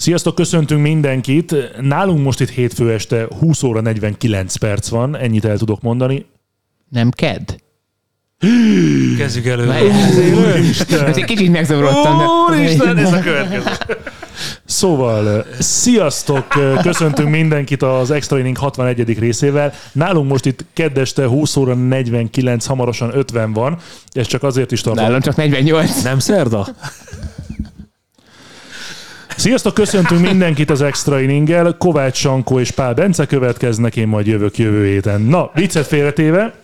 Sziasztok, köszöntünk mindenkit! Nálunk most itt hétfő este 20 óra 49 perc van, ennyit el tudok mondani. Nem ked? Kezdjük elő. Úristen! egy kicsit megzavarodtam. de- Úristen, ez a következő. Szóval, sziasztok! Köszöntünk mindenkit az Extra Inning 61. részével. Nálunk most itt kedd este 20 óra 49, hamarosan 50 van. Ez csak azért is tartom. Nálam csak 48. Nem szerda? Sziasztok, köszöntünk mindenkit az Extra Inninggel. Kovács Sankó és Pál Bence következnek, én majd jövök jövő héten. Na, viccet félretéve,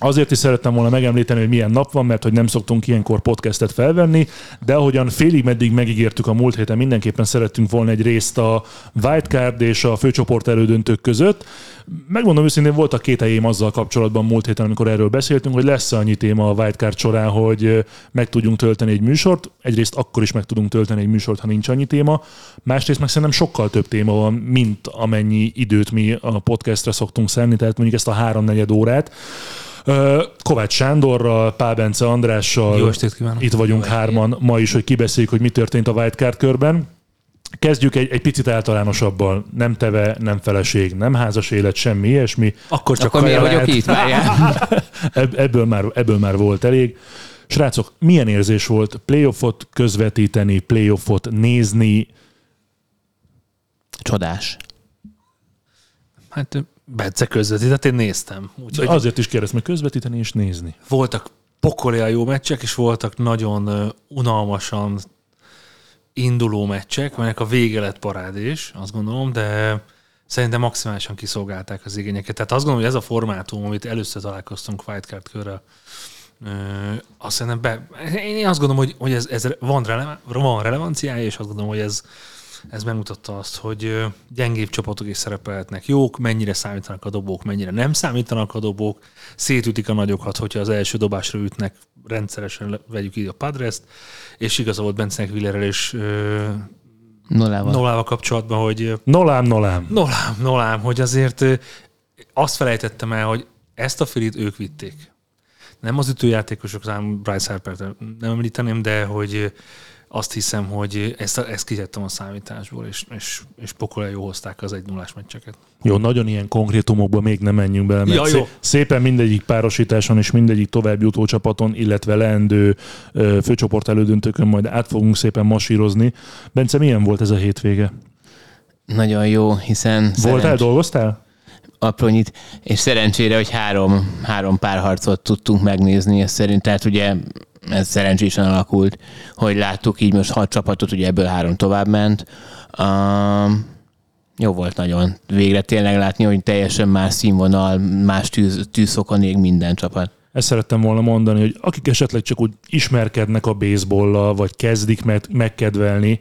Azért is szerettem volna megemlíteni, hogy milyen nap van, mert hogy nem szoktunk ilyenkor podcastet felvenni, de ahogyan félig meddig megígértük a múlt héten, mindenképpen szerettünk volna egy részt a wildcard és a főcsoport elődöntők között. Megmondom őszintén, voltak két helyém azzal kapcsolatban múlt héten, amikor erről beszéltünk, hogy lesz annyi téma a wildcard során, hogy meg tudjunk tölteni egy műsort. Egyrészt akkor is meg tudunk tölteni egy műsort, ha nincs annyi téma. Másrészt meg szerintem sokkal több téma van, mint amennyi időt mi a podcastre szoktunk szenni, tehát mondjuk ezt a háromnegyed órát. Kovács Sándorral, Pál Bence Andrással Jó estét kívánok. itt vagyunk hárman ma is, hogy kibeszéljük, hogy mi történt a wildcard körben. Kezdjük egy, egy picit általánosabban. Nem teve, nem feleség, nem házas élet, semmi ilyesmi. Akkor csak Akkor miért vagyok lehet. itt? Ebből már, ebből már volt elég. Srácok, milyen érzés volt playoffot közvetíteni, playoffot nézni? Csodás. Hát Bence közvetített, én néztem. Úgyhogy Azért is kérdeztem, hogy közvetíteni és nézni. voltak pokolja jó meccsek, és voltak nagyon unalmasan induló meccsek, melynek a vége lett parádés, azt gondolom, de szerintem maximálisan kiszolgálták az igényeket. Tehát azt gondolom, hogy ez a formátum, amit először találkoztunk Wildcard körrel, azt szerintem be, én azt gondolom, hogy, hogy ez, ez van, rele, van relevanciája, és azt gondolom, hogy ez, ez megmutatta azt, hogy gyengébb csapatok is szerepelhetnek jók, mennyire számítanak a dobók, mennyire nem számítanak a dobók, szétütik a nagyokat, hogyha az első dobásra ütnek, rendszeresen vegyük így a Padres-t, és igaza volt Bencenek Villerrel és ö, Nullával. Nolával kapcsolatban, hogy Nolám, nolám. Nolám, nolám, hogy azért azt felejtettem el, hogy ezt a filit ők vitték. Nem az ütőjátékosok, szám Bryce harper nem említeném, de hogy azt hiszem, hogy ezt, ezt kitettem a számításból, és, és, és pokolja jó hozták az egy nullás meccseket. Jó, nagyon ilyen konkrétumokba még nem menjünk bele, mert Ja, szé- jó. szépen mindegyik párosításon és mindegyik tovább jutó csapaton, illetve leendő ö, főcsoport elődöntőkön majd át fogunk szépen masírozni. Bence, milyen volt ez a hétvége? Nagyon jó, hiszen Voltál, szerencs- dolgoztál? Apronyit, és szerencsére, hogy három, három párharcot tudtunk megnézni, ez szerint, tehát ugye ez szerencsésen alakult, hogy láttuk így most hat csapatot, ugye ebből három tovább ment. Um, jó volt nagyon. Végre tényleg látni, hogy teljesen más színvonal, más tűz, tűzszokon ég minden csapat. Ezt szerettem volna mondani, hogy akik esetleg csak úgy ismerkednek a baseballlal, vagy kezdik meg, megkedvelni,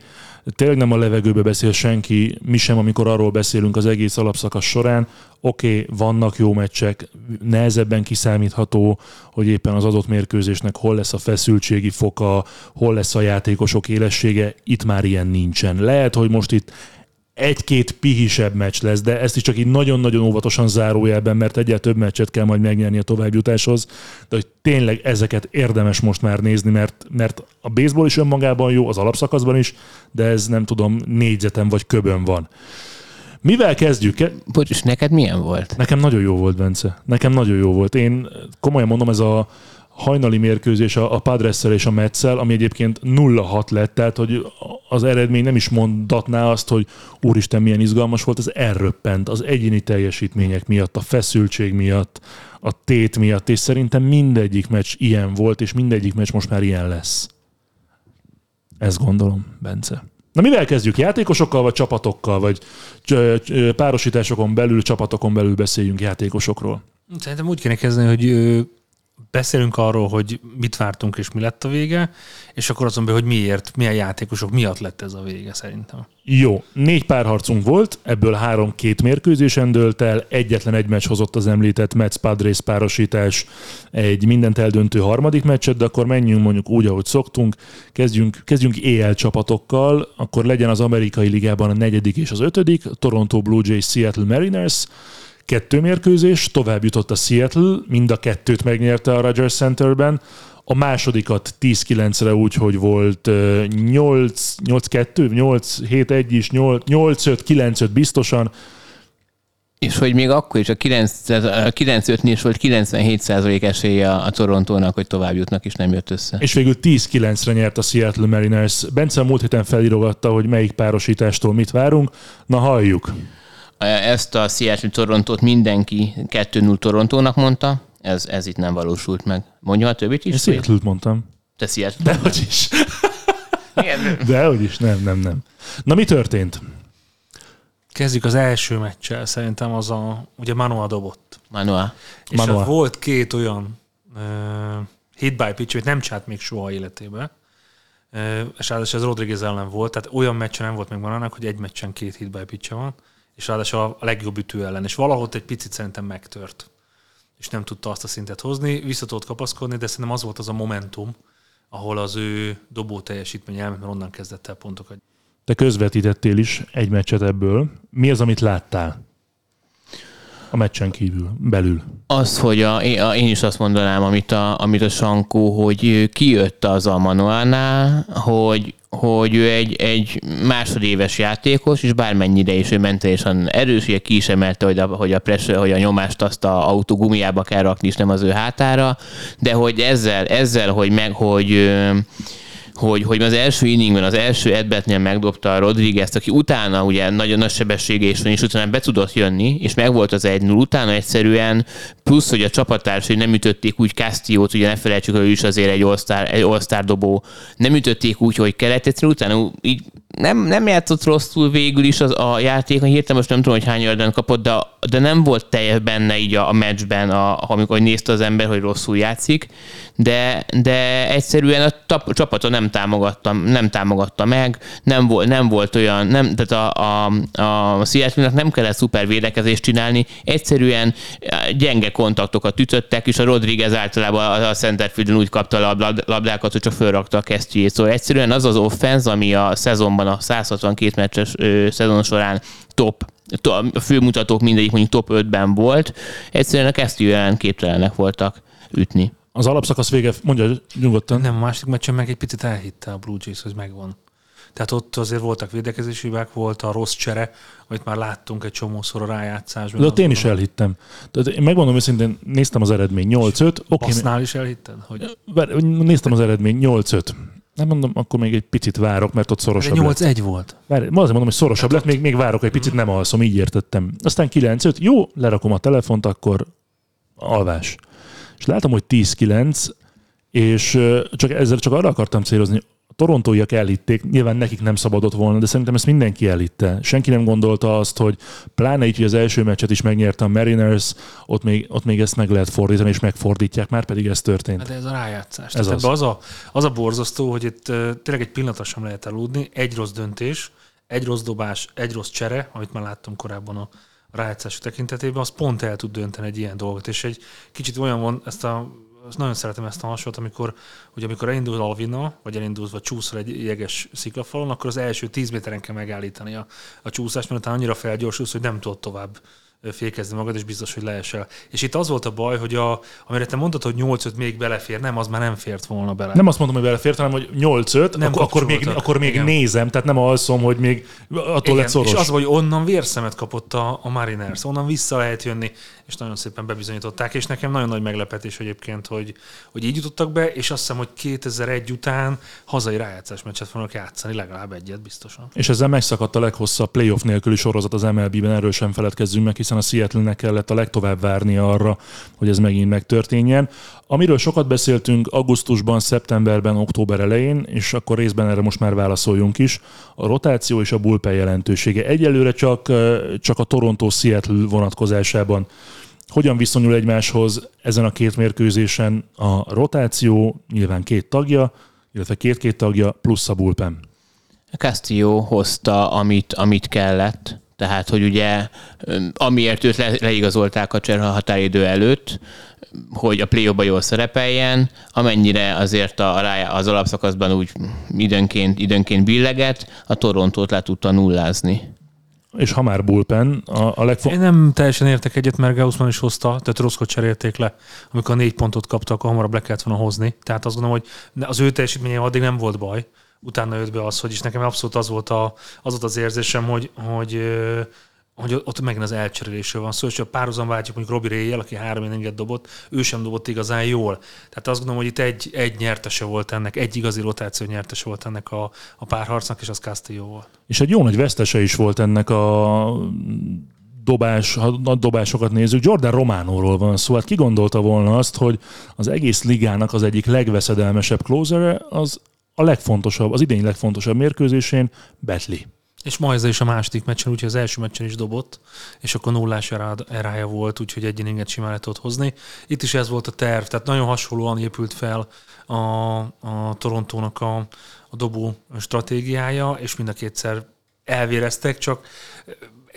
tényleg nem a levegőbe beszél senki, mi sem, amikor arról beszélünk az egész alapszakasz során. Oké, okay, vannak jó meccsek, nehezebben kiszámítható, hogy éppen az adott mérkőzésnek hol lesz a feszültségi foka, hol lesz a játékosok élessége, itt már ilyen nincsen. Lehet, hogy most itt egy-két pihisebb meccs lesz, de ezt is csak így nagyon-nagyon óvatosan zárójelben, mert egyel több meccset kell majd megnyerni a továbbjutáshoz, de hogy tényleg ezeket érdemes most már nézni, mert, mert a baseball is önmagában jó, az alapszakaszban is, de ez nem tudom, négyzeten vagy köbön van. Mivel kezdjük? Bocs, neked milyen volt? Nekem nagyon jó volt, Bence. Nekem nagyon jó volt. Én komolyan mondom, ez a hajnali mérkőzés a, a padres és a Metszel, ami egyébként 0-6 lett, tehát hogy az eredmény nem is mondatná azt, hogy úristen milyen izgalmas volt, ez elröppent az egyéni teljesítmények miatt, a feszültség miatt, a tét miatt, és szerintem mindegyik meccs ilyen volt, és mindegyik meccs most már ilyen lesz. Ezt gondolom, Bence. Na mivel kezdjük? Játékosokkal, vagy csapatokkal, vagy párosításokon belül, csapatokon belül beszéljünk játékosokról? Szerintem úgy kéne kezdeni, hogy beszélünk arról, hogy mit vártunk és mi lett a vége, és akkor azon belül, hogy miért, milyen játékosok miatt lett ez a vége szerintem. Jó, négy párharcunk volt, ebből három két mérkőzésen dőlt el, egyetlen egy meccs hozott az említett Mets Padres párosítás egy mindent eldöntő harmadik meccset, de akkor menjünk mondjuk úgy, ahogy szoktunk, kezdjünk, kezdjünk EL csapatokkal, akkor legyen az amerikai ligában a negyedik és az ötödik, Toronto Blue Jays, Seattle Mariners, kettő mérkőzés, tovább jutott a Seattle, mind a kettőt megnyerte a Rogers Centerben, a másodikat 10-9-re úgy, hogy volt 8-2, 8-7-1 is, 8-5-9-5 biztosan, és hogy még akkor is a 9-5-nél is volt 97% esélye a Torontónak, hogy tovább jutnak, és nem jött össze. És végül 10-9-re nyert a Seattle Mariners. Bence múlt héten felírogatta, hogy melyik párosítástól mit várunk. Na halljuk ezt a Seattle Torontót mindenki 2-0 Torontónak mondta, ez, ez itt nem valósult meg. Mondja a többit is? Én seattle mondtam. Te Seattle Dehogy is. Dehogy is, nem, nem, nem. Na mi történt? Kezdjük az első meccsel, szerintem az a, ugye Manoa dobott. Manoa. És Manoa. volt két olyan uh, hit by pitch, amit nem csárt még soha életében. Uh, és ráadásul ez Rodriguez ellen volt, tehát olyan meccsen nem volt meg Manoának, hogy egy meccsen két hit by pitch van és ráadásul a legjobb ütő ellen, és valahogy egy picit szerintem megtört, és nem tudta azt a szintet hozni, vissza tudott kapaszkodni, de szerintem az volt az a momentum, ahol az ő dobó teljesítmény elment, mert onnan kezdett el pontokat. Te közvetítettél is egy meccset ebből. Mi az, amit láttál? A meccsen kívül, belül. Az, hogy a, én is azt mondanám, amit a, amit a Sankó, hogy kijött az a Manuánál, hogy hogy ő egy, egy másodéves játékos, és bármennyire is ő mentálisan erős, ugye ki is emelte, hogy a, hogy a, pressure, hogy a nyomást azt a autó gumiába kell rakni, és nem az ő hátára, de hogy ezzel, ezzel hogy meg, hogy hogy, hogy az első inningben, az első edbetnél megdobta a Rodriguez, aki utána ugye nagyon nagy sebessége is van, és utána be tudott jönni, és megvolt az 1 0 utána egyszerűen, plusz, hogy a csapattársai nem ütötték úgy Castillo-t, ugye ne felejtsük, hogy ő is azért egy all-star, egy all dobó, nem ütötték úgy, hogy kellett, egyszerűen utána így nem, nem játszott rosszul végül is az, a játék, hirtelen most nem tudom, hogy hány yarden kapott, de, de nem volt teljes benne így a, a meccsben, a, amikor nézte az ember, hogy rosszul játszik, de, de egyszerűen a tap, csapaton nem támogatta, nem támogatta meg, nem volt, nem volt olyan, nem, tehát a, a, a seattle nem kellett szuper védekezést csinálni, egyszerűen gyenge kontaktokat ütöttek, és a Rodriguez általában a centerfielden úgy kapta a labdákat, hogy csak fölrakta a kesztyűjét. Szóval egyszerűen az az offense, ami a szezonban, a 162 meccses szezon során top a főmutatók mindegyik mondjuk top 5-ben volt, egyszerűen a kesztyű képtelenek voltak ütni. Az alapszakasz vége, mondja nyugodtan. Nem, a másik meccsen meg egy picit elhitte a Blue Jays, hogy megvan. Tehát ott azért voltak védekezési hibák, volt a rossz csere, amit már láttunk egy csomószor a rájátszásban. De ott én is elhittem. Tehát én megmondom őszintén, néztem az eredmény 8-5. Okay, Basznál is elhitted? Hogy... Néztem az eredmény 8-5. Nem mondom, akkor még egy picit várok, mert ott szorosabb 8 egy volt. Várj, azért mondom, hogy szorosabb hát lett, még, még várok egy picit, nem alszom, így értettem. Aztán 9-5, jó, lerakom a telefont, akkor alvás és látom, hogy 10-9, és csak ezzel csak arra akartam célozni, torontóiak elhitték, nyilván nekik nem szabadott volna, de szerintem ezt mindenki elhitte. Senki nem gondolta azt, hogy pláne így, hogy az első meccset is megnyerte a Mariners, ott még, ott még ezt meg lehet fordítani, és megfordítják, már pedig ez történt. Hát de ez a rájátszás. Ez az. Az, a, az a borzasztó, hogy itt uh, tényleg egy pillanatra sem lehet eludni, egy rossz döntés, egy rossz dobás, egy rossz csere, amit már láttunk korábban a rájátszás tekintetében, az pont el tud dönteni egy ilyen dolgot. És egy kicsit olyan van, ezt a, nagyon szeretem ezt a hasonlót, amikor, hogy amikor elindul Alvina, vagy elindulsz, vagy csúszol egy jeges sziklafalon, akkor az első 10 méteren kell megállítani a, a csúszást, mert utána annyira felgyorsulsz, hogy nem tudod tovább fékezni magad, és biztos, hogy leesel. És itt az volt a baj, hogy a, amire te mondtad, hogy 8-5 még belefér, nem, az már nem fért volna bele. Nem azt mondom, hogy belefért, hanem hogy 8-5, Nem akkor, akkor még, akkor még Igen. nézem, tehát nem alszom, hogy még attól lett szoros. és az, hogy onnan vérszemet kapott a, a Mariners, onnan vissza lehet jönni, és nagyon szépen bebizonyították, és nekem nagyon nagy meglepetés egyébként, hogy, hogy így jutottak be, és azt hiszem, hogy 2001 után hazai rájátszás meccset fognak játszani, legalább egyet biztosan. És ezzel megszakadt a leghosszabb playoff nélküli sorozat az MLB-ben, erről sem feledkezzünk meg, hiszen a Seattle-nek kellett a legtovább várni arra, hogy ez megint megtörténjen. Amiről sokat beszéltünk augusztusban, szeptemberben, október elején, és akkor részben erre most már válaszoljunk is, a rotáció és a bullpen jelentősége. Egyelőre csak, csak a Toronto-Seattle vonatkozásában hogyan viszonyul egymáshoz ezen a két mérkőzésen a rotáció, nyilván két tagja, illetve két-két tagja, plusz a bullpen. Castillo hozta, amit, amit kellett, tehát, hogy ugye, amiért őt le, leigazolták a cserha határidő előtt, hogy a play jól szerepeljen, amennyire azért a, az alapszakaszban úgy időnként, időnként billeget, a Torontót le tudta nullázni. És ha már bullpen, a, a legfo- Én nem teljesen értek egyet, mert Gaussman is hozta, tehát rosszkot cserélték le. Amikor a négy pontot kaptak, akkor hamarabb le kellett volna hozni. Tehát azt gondolom, hogy az ő teljesítménye addig nem volt baj. Utána jött be az, hogy is nekem abszolút az volt, a, az, volt az érzésem, hogy, hogy, hogy ott megint az elcserélésről van szó, és ha párhuzam váltjuk mondjuk Robi Réjel, aki három inninget dobott, ő sem dobott igazán jól. Tehát azt gondolom, hogy itt egy, egy nyertese volt ennek, egy igazi rotáció nyertese volt ennek a, a párharcnak, és az Castillo volt. És egy jó nagy vesztese is volt ennek a dobás, ha nagy dobásokat nézzük, Jordan Románóról van szó. Hát ki gondolta volna azt, hogy az egész ligának az egyik legveszedelmesebb closere az a legfontosabb, az idény legfontosabb mérkőzésén Betli. És ma ez is a második meccsen, úgyhogy az első meccsen is dobott, és akkor nullás erája volt, úgyhogy egy inninget simán le hozni. Itt is ez volt a terv, tehát nagyon hasonlóan épült fel a, a Torontónak a, a dobó stratégiája, és mind a kétszer elvéreztek, csak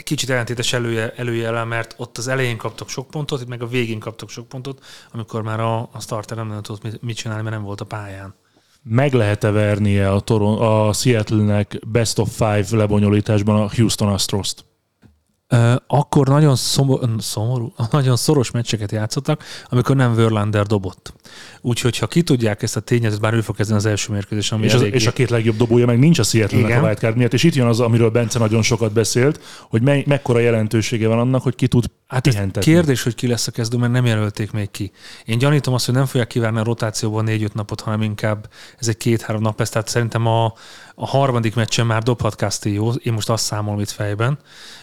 kicsit ellentétes elője, előjele, mert ott az elején kaptak sok pontot, itt meg a végén kaptak sok pontot, amikor már a, a starter nem nagyon tudott mit- mit csinálni, mert nem volt a pályán. Meg lehet-e vernie a, Toron- a Seattle-nek best of five lebonyolításban a Houston Astros-t? Akkor nagyon szomorú, szomorú, nagyon szoros meccseket játszottak, amikor nem Verlander dobott. Úgyhogy ha ki tudják ezt a tényezőt, bár ő fog kezdeni az első mérkőzésen, ami És, az, és a két legjobb dobója meg nincs a Seattle-nek Igen. a wildcard miatt, és itt jön az, amiről Bence nagyon sokat beszélt, hogy me- mekkora jelentősége van annak, hogy ki tud Hát pihentetni. kérdés, hogy ki lesz a kezdő, mert nem jelölték még ki. Én gyanítom azt, hogy nem fogják kivárni a rotációban négy-öt napot, hanem inkább ez egy két-három nap lesz. Tehát szerintem a, a harmadik meccsen már dobhat Castillo, én most azt számolom itt fejben.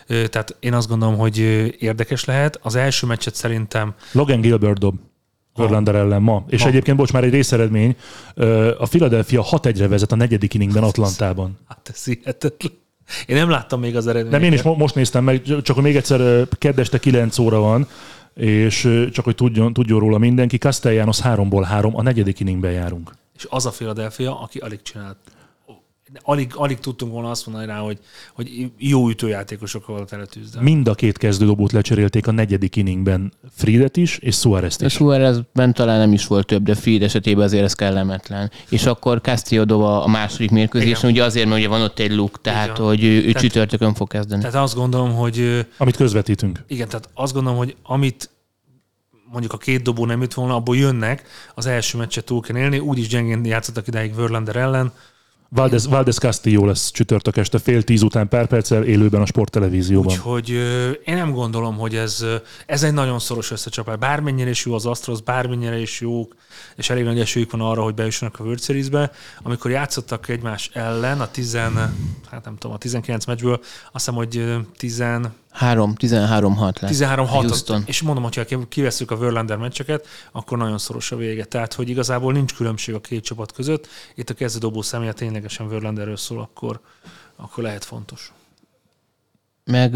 Tehát én azt gondolom, hogy érdekes lehet. Az első meccset szerintem Logan Gilbert dob. Verlander ellen ma. És Ma. egyébként, bocs, már egy részeredmény. A Philadelphia 6-1-re vezet a negyedik inningben Atlantában. Hát ez hihetetlen. Én nem láttam még az eredményt. Nem, én is mo- most néztem meg, csak hogy még egyszer ö, kedd este 9 óra van, és csak hogy tudjon, tudjon róla mindenki, Castellanos 3-ból 3, a negyedik inningben járunk. És az a Philadelphia, aki alig csinált. Alig, alig tudtunk volna azt mondani rá, hogy, hogy jó ütőjátékosok volt előtűzve. Mind a két kezdődobót lecserélték a negyedik inningben, Friedet is, és Suarez-t A is. Suárezben talán nem is volt több, de Fried esetében azért ez kellemetlen. És akkor Castillo dob a második mérkőzésen, Igen. ugye azért, mert ugye van ott egy luk, tehát van. hogy ő, ő Tehát- csütörtökön fog kezdeni. Tehát azt gondolom, hogy Amit közvetítünk. igen, tehát azt gondolom, hogy amit mondjuk a két dobó nem jött volna, abból jönnek, az első meccset túl kell élni, úgyis gyengén játszottak idáig Verlander ellen. Valdez, Valdez Castillo lesz csütörtök este fél tíz után pár perccel élőben a sporttelevízióban. Úgyhogy én nem gondolom, hogy ez, ez egy nagyon szoros összecsapás. Bármennyire is jó az Astros, bármennyire is jók, és elég nagy esélyük van arra, hogy bejussanak a World Series-be. Amikor játszottak egymás ellen, a 10, hát nem tudom, a 19 meccsből, azt hiszem, hogy ö, 10, 3, 13-6 lesz. 13 Houston. És mondom, hogyha kivesszük a Verlander meccseket, akkor nagyon szoros a vége. Tehát, hogy igazából nincs különbség a két csapat között. Itt a kezdődobó személye ténylegesen Verlanderről szól, akkor, akkor lehet fontos. Meg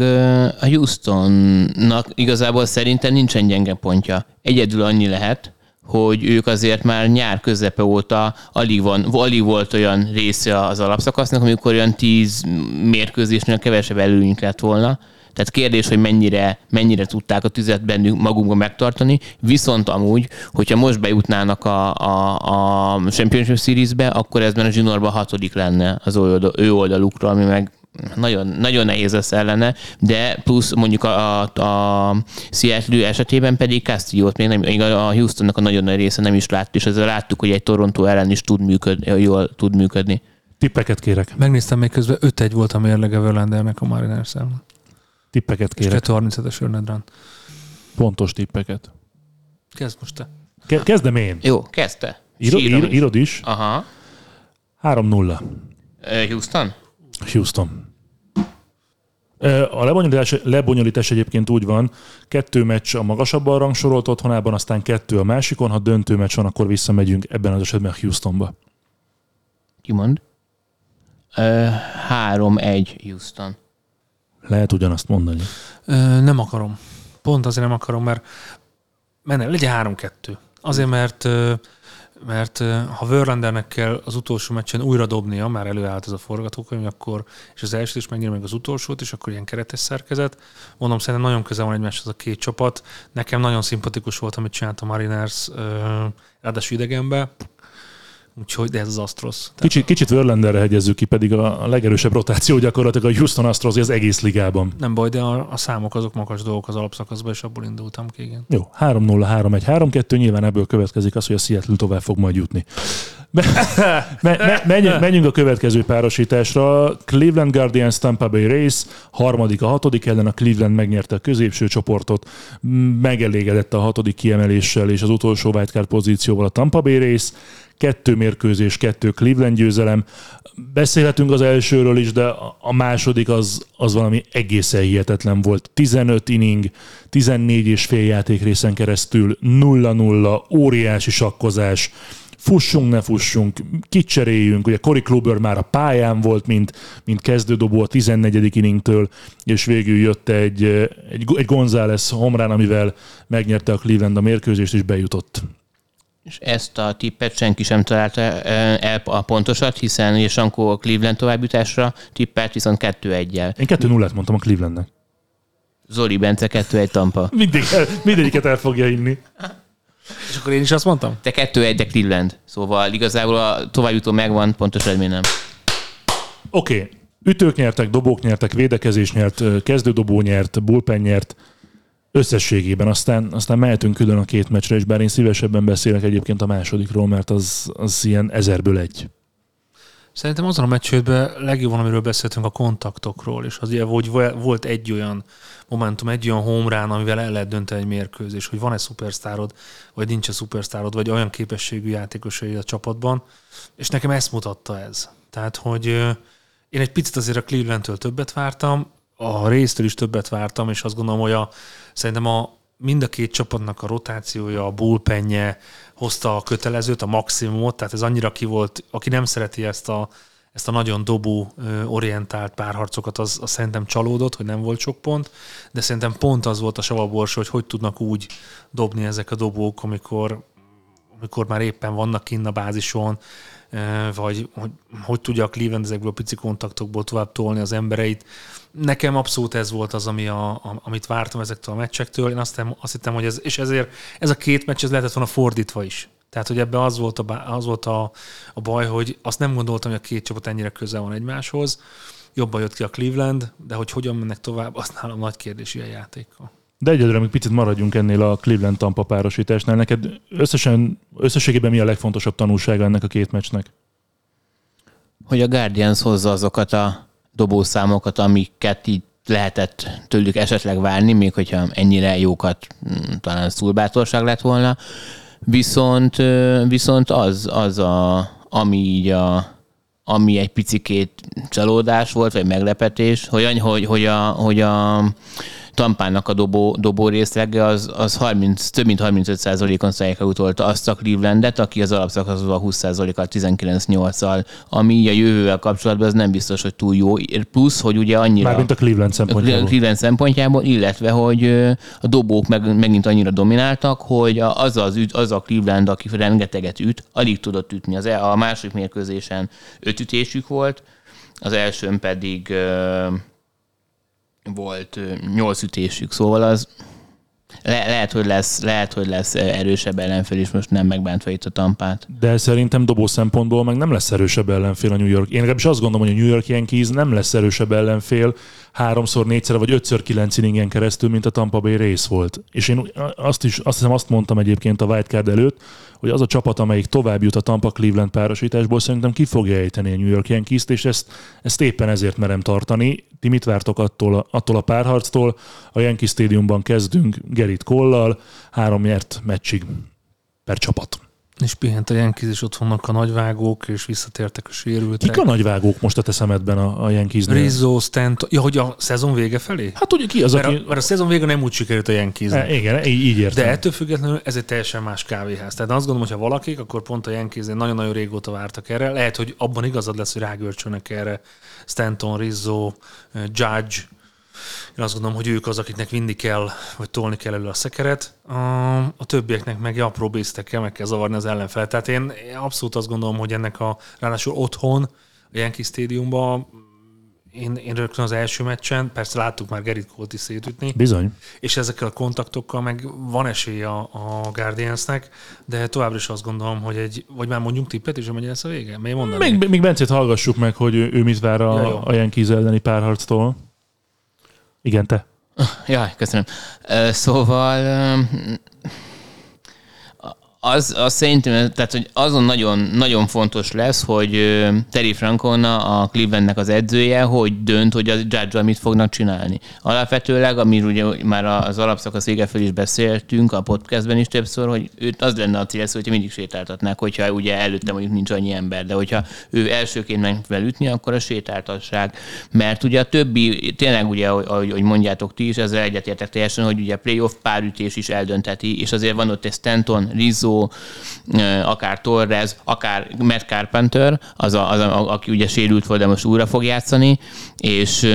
a Houstonnak igazából szerintem nincsen gyenge pontja. Egyedül annyi lehet, hogy ők azért már nyár közepe óta alig, van, alig volt olyan része az alapszakasznak, amikor olyan 10 mérkőzésnél kevesebb előnyük lett volna. Tehát kérdés, hogy mennyire, mennyire tudták a tüzet bennük magunkban megtartani, viszont amúgy, hogyha most bejutnának a, a, a Championship Series-be, akkor ezben a juniorban hatodik lenne az ő oldalukra, ami meg nagyon, nagyon nehéz lesz ellene, de plusz mondjuk a, a, a Seattle esetében pedig Castillo-t még, nem, még a Houstonnak a nagyon nagy része nem is látta, és ezzel láttuk, hogy egy Toronto ellen is tud működni, jól tud működni. Tippeket kérek. Megnéztem még közben 5-1 volt a mérlege Verlandernek a mariners -el. Tippeket És kérek. 237-es earned run. Pontos tippeket. Kezd most te. Ke- kezdem én. Jó, kezdte. Írod, ír, is. írod is. Aha. 3-0. Ö, Houston? Houston. A lebonyolítás, lebonyolítás egyébként úgy van, kettő meccs a magasabban rangsorolt otthonában, aztán kettő a másikon, ha döntő meccs van, akkor visszamegyünk ebben az esetben Houstonba. Ki mond? Ö, 3-1 Houston. Lehet ugyanazt mondani. Ö, nem akarom. Pont azért nem akarom, mert menne, legyen 3-2. Azért, mert ö, mert ha Verlandernek kell az utolsó meccsen újra dobnia, már előállt ez a forgatókönyv, akkor, és az első is megnyír meg az utolsót, és akkor ilyen keretes szerkezet. Mondom, szerintem nagyon közel van egymáshoz a két csapat. Nekem nagyon szimpatikus volt, amit csinált a Mariners, ráadásul idegenbe. Úgyhogy, de ez az Astros. Kicsit, kicsit Verlanderre hegyezzük ki, pedig a legerősebb rotáció gyakorlatilag a Houston Astros az egész ligában. nem baj, de a, a számok azok magas dolgok az alapszakaszban, és abból indultam ki, igen. Jó, 3-0, 3-1, 3-2, nyilván ebből következik az, hogy a Seattle tovább fog majd jutni. Me, me, me, menjünk, menjünk a következő párosításra. Cleveland Guardians Tampa Bay Race, harmadik a hatodik ellen, a Cleveland megnyerte a középső csoportot, megelégedett a hatodik kiemeléssel és az utolsó wildcard pozícióval a Tampa Bay Race, kettő mérkőzés, kettő Cleveland győzelem. Beszélhetünk az elsőről is, de a- második az, az valami egészen hihetetlen volt. 15 inning, 14 és fél játékrészen keresztül, 0-0, óriási sakkozás, fussunk, ne fussunk, kicseréljünk. Ugye Cory Kluber már a pályán volt, mint, mint kezdődobó a 14. inningtől, és végül jött egy, egy, egy González homrán, amivel megnyerte a Cleveland a mérkőzést, és bejutott. És ezt a tippet senki sem találta el a pontosat, hiszen ugye Sankó a Cleveland továbbjutásra tippelt, viszont 2-1-jel. Én 2-0-et mondtam a Clevelandnek. Zoli Bence 2-1 Tampa. Mindig, mindegyiket el fogja inni. És akkor én is azt mondtam? Te 2-1, de Cleveland. Szóval igazából a továbbjutó megvan, pontos eredmény nem. Oké, okay. ütők nyertek, dobók nyertek, védekezés nyert, kezdődobó nyert, bullpen nyert, összességében. Aztán, aztán mehetünk külön a két meccsre, és bár én szívesebben beszélek egyébként a másodikról, mert az, az ilyen ezerből egy. Szerintem azon a meccsődben legjobban, amiről beszéltünk, a kontaktokról, és az ugye, hogy volt egy olyan momentum, egy olyan homrán, amivel el lehet dönteni egy mérkőzés, hogy van-e szupersztárod, vagy nincs -e szupersztárod, vagy olyan képességű játékosai a csapatban, és nekem ezt mutatta ez. Tehát, hogy én egy picit azért a Cleveland-től többet vártam, a résztől is többet vártam, és azt gondolom, hogy a, szerintem a, mind a két csapatnak a rotációja, a bullpenje hozta a kötelezőt, a maximumot, tehát ez annyira ki volt, aki nem szereti ezt a, ezt a nagyon dobó orientált párharcokat, az, az szerintem csalódott, hogy nem volt sok pont, de szerintem pont az volt a savabors, hogy hogy tudnak úgy dobni ezek a dobók, amikor, amikor már éppen vannak kinn a bázison, vagy hogy, hogy tudja a Cleveland ezekből a pici kontaktokból tovább tolni az embereit. Nekem abszolút ez volt az, ami a, a, amit vártam ezektől a meccsektől. Én azt, azt hittem, hogy ez, és ezért ez a két meccs ez lehetett volna fordítva is. Tehát, hogy ebben az volt, a, az volt a, a baj, hogy azt nem gondoltam, hogy a két csapat ennyire közel van egymáshoz. Jobban jött ki a Cleveland, de hogy hogyan mennek tovább, azt nálam nagy kérdés ilyen játékkal. De egyedül még picit maradjunk ennél a Cleveland-Tampa párosításnál. Neked összesen, összességében mi a legfontosabb tanulsága ennek a két meccsnek? Hogy a Guardians hozza azokat a dobószámokat, amiket így lehetett tőlük esetleg várni, még hogyha ennyire jókat mm, talán szulbátorság lett volna. Viszont, viszont az, az a, ami így a, ami egy picikét csalódás volt, vagy meglepetés, hogy, hogy, hogy, a, hogy a Tampának a dobó, dobó részlege az, az 30, több mint 35%-on szájára utolta azt a Clevelandet, aki az alapszakaszban 20%-kal 19-8-al, ami a jövővel kapcsolatban az nem biztos, hogy túl jó. Plusz, hogy ugye annyira... Mármint a Cleveland A szempontjából. Cleveland szempontjából, illetve, hogy a dobók meg, megint annyira domináltak, hogy a- az, az, üt, az a Cleveland, aki rengeteget üt, alig tudott ütni. Az, e- a második mérkőzésen öt ütésük volt, az elsőn pedig volt nyolc ütésük, szóval az Le, lehet, hogy lesz, lehet, hogy lesz erősebb ellenfél is, most nem megbántva itt a tampát. De szerintem dobó szempontból meg nem lesz erősebb ellenfél a New York. Én legalábbis azt gondolom, hogy a New York Yankees nem lesz erősebb ellenfél háromszor, négyszer vagy ötször kilenc inningen keresztül, mint a Tampa Bay rész volt. És én azt is, azt hiszem azt mondtam egyébként a Whitecard előtt, hogy az a csapat, amelyik tovább jut a Tampa Cleveland párosításból, szerintem ki fogja ejteni a New York Yankees-t, és ezt, ezt éppen ezért merem tartani. Ti mit vártok attól a, attól a párharctól? A Yankee Stadiumban kezdünk Gerrit Kollal, három nyert meccsig per csapat. És pihent a Yankees, és ott vannak a nagyvágók, és visszatértek a sérültek. Kik a nagyvágók most a te szemedben a, a yankees Rizzo, Stanton. Ja, hogy a szezon vége felé? Hát ugye ki az, mert aki... A, mert a szezon vége nem úgy sikerült a yankees e, Igen, így, így értem. De ettől függetlenül ez egy teljesen más kávéház. Tehát azt gondolom, hogy ha valakik, akkor pont a yankees nagyon-nagyon régóta vártak erre. Lehet, hogy abban igazad lesz, hogy rágörcsönnek erre Stanton, Rizzo, Judge, én azt gondolom, hogy ők az, akiknek vinni kell, vagy tolni kell elő a szekeret. A, a többieknek meg apró bésztekkel meg kell zavarni az ellenfel. Tehát én, abszolút azt gondolom, hogy ennek a ráadásul otthon, a Yankee Stadiumban én, én rögtön az első meccsen, persze láttuk már Gerrit Colt is szétütni. Bizony. És ezekkel a kontaktokkal meg van esély a, a Guardiansnek, de továbbra is azt gondolom, hogy egy, vagy már mondjunk tippet is, hogy lesz a vége? Még, még, még Bencét hallgassuk meg, hogy ő, ő mit vár a, ja, a Yankees elleni párharctól. Igen, te. Jaj, köszönöm. Szóval az, az szerintem, tehát hogy azon nagyon, nagyon fontos lesz, hogy Terry Francona, a Clevelandnek az edzője, hogy dönt, hogy a judge mit fognak csinálni. Alapvetőleg, amiről ugye már az alapszakasz vége fel is beszéltünk, a podcastben is többször, hogy őt az lenne a cél, hogyha mindig sétáltatnák, hogyha ugye előtte mondjuk nincs annyi ember, de hogyha ő elsőként meg fel ütni, akkor a sétáltasság. Mert ugye a többi, tényleg ugye, ahogy, ahogy mondjátok ti is, ezzel egyetértek teljesen, hogy ugye playoff párütés is eldönteti, és azért van ott egy Stanton, Rizzo, akár Torres, akár Matt Carpenter, az, a, az a, aki ugye sérült volt, de most újra fog játszani, és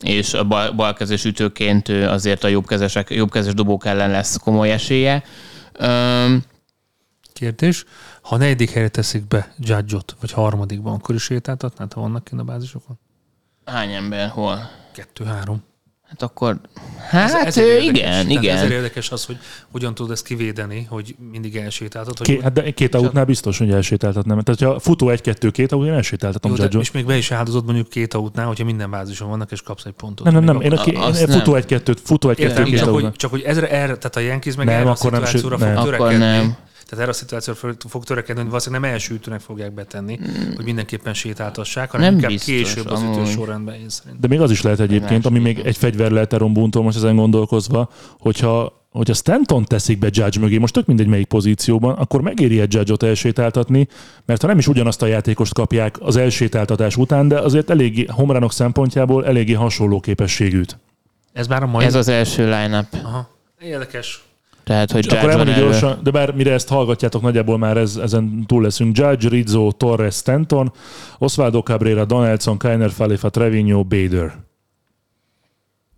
és a bal, balkezes ütőként azért a jobbkezesek, jobbkezes dobók ellen lesz komoly esélye. Kérdés, ha negyedik helyre teszik be Judge-ot, vagy harmadikban, akkor is sétáltatnád, ha vannak kint a bázisokon? Hány ember, hol? Kettő-három. Hát akkor, hát ez, ez igen, igen. Ezért érdekes az, hogy hogyan tudod ezt kivédeni, hogy mindig elsétáltad. Hogy Ké, hát de két autnál biztos, hogy elsétáltatnám. Tehát, ha futó egy-kettő, két aut, én elsétáltatom Jó, És még be is áldozod mondjuk két autnál, hogyha minden bázison vannak, és kapsz egy pontot. Nem, nem, nem. Én, a, én, én futó egy-kettőt, futó egy-kettő, két csak, hogy, csak hogy ezre, erre, tehát a Yankees meg nem, erre akkor a szituációra nem, fog törekedni. Akkor nem. Tehát erre a szituációra fog törekedni, hogy valószínűleg nem első ütőnek fogják betenni, mm. hogy mindenképpen sétáltassák, hanem nem inkább biztos, később az ütő sorrendben, én szerintem. De még az is lehet egyébként, ami még egy fegyver lehet Rombúntól most ezen gondolkozva, hogyha hogyha Stanton teszik be Judge mögé, most tök mindegy melyik pozícióban, akkor megéri egy Judge-ot elsétáltatni, mert ha nem is ugyanazt a játékost kapják az elsétáltatás után, de azért eléggé homránok szempontjából eléggé hasonló képességűt. Ez már a mai... Ez az első line-up. Aha. Érdekes. Tehát, hogy Akkor elmondjuk gyorsan, de bár mire ezt hallgatjátok, nagyjából már ez, ezen túl leszünk. Judge, Rizzo, Torres, Stanton, Osvaldo Cabrera, Donaldson, Kainer, Falifa, Trevino, Bader.